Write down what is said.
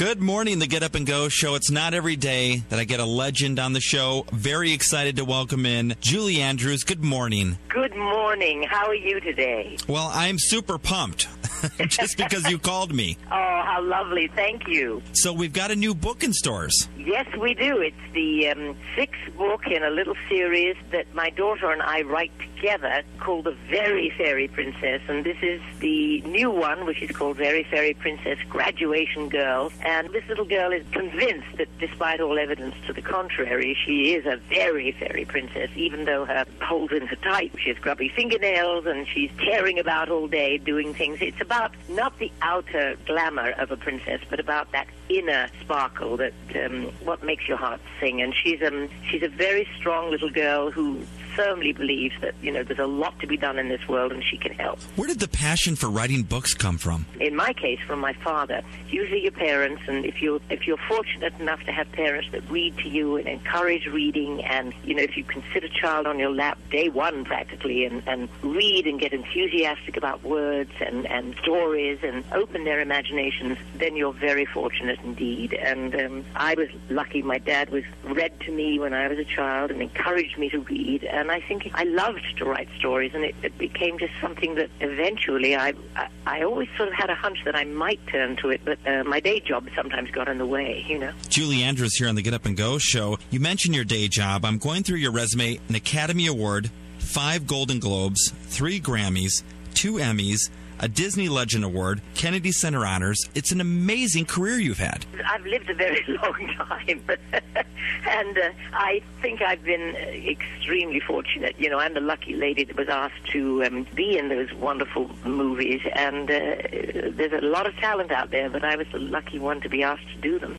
Good morning, the Get Up and Go show. It's not every day that I get a legend on the show. Very excited to welcome in Julie Andrews. Good morning. Good morning. How are you today? Well, I'm super pumped just because you called me. Oh, how lovely. Thank you. So, we've got a new book in stores. Yes, we do. It's the um, sixth book in a little series that my daughter and I write together called The Very Fairy Princess. And this is the new one, which is called Very Fairy Princess Graduation Girl. And this little girl is convinced that despite all evidence to the contrary, she is a very fairy princess, even though her holes in her tight, she has grubby fingernails, and she's tearing about all day doing things. It's about not the outer glamour of a princess, but about that inner sparkle that um, what makes your heart sing. And she's um she's a very strong little girl who firmly believes that you know there's a lot to be done in this world, and she can help. Where did the passion for writing books come from? In my case, from my father. Usually, your parents, and if you if you're fortunate enough to have parents that read to you and encourage reading, and you know if you can sit a child on your lap day one practically and, and read and get enthusiastic about words and and stories and open their imaginations, then you're very fortunate indeed. And um, I was lucky. My dad was read to me when I was a child and encouraged me to read. And I think I loved to write stories, and it, it became just something that eventually I, I I always sort of had a hunch that I might turn to it, but uh, my day job sometimes got in the way. You know. Julie Andrews here on the Get Up and Go show. You mentioned your day job. I'm going through your resume an Academy Award, five Golden Globes, three Grammys, two Emmys, a Disney Legend Award, Kennedy Center Honors. It's an amazing career you've had. I've lived a very long time, and uh, I think I've been extremely fortunate. You know, I'm the lucky lady that was asked to um, be in those wonderful movies, and uh, there's a lot of talent out there, but I was the lucky one to be asked to do them.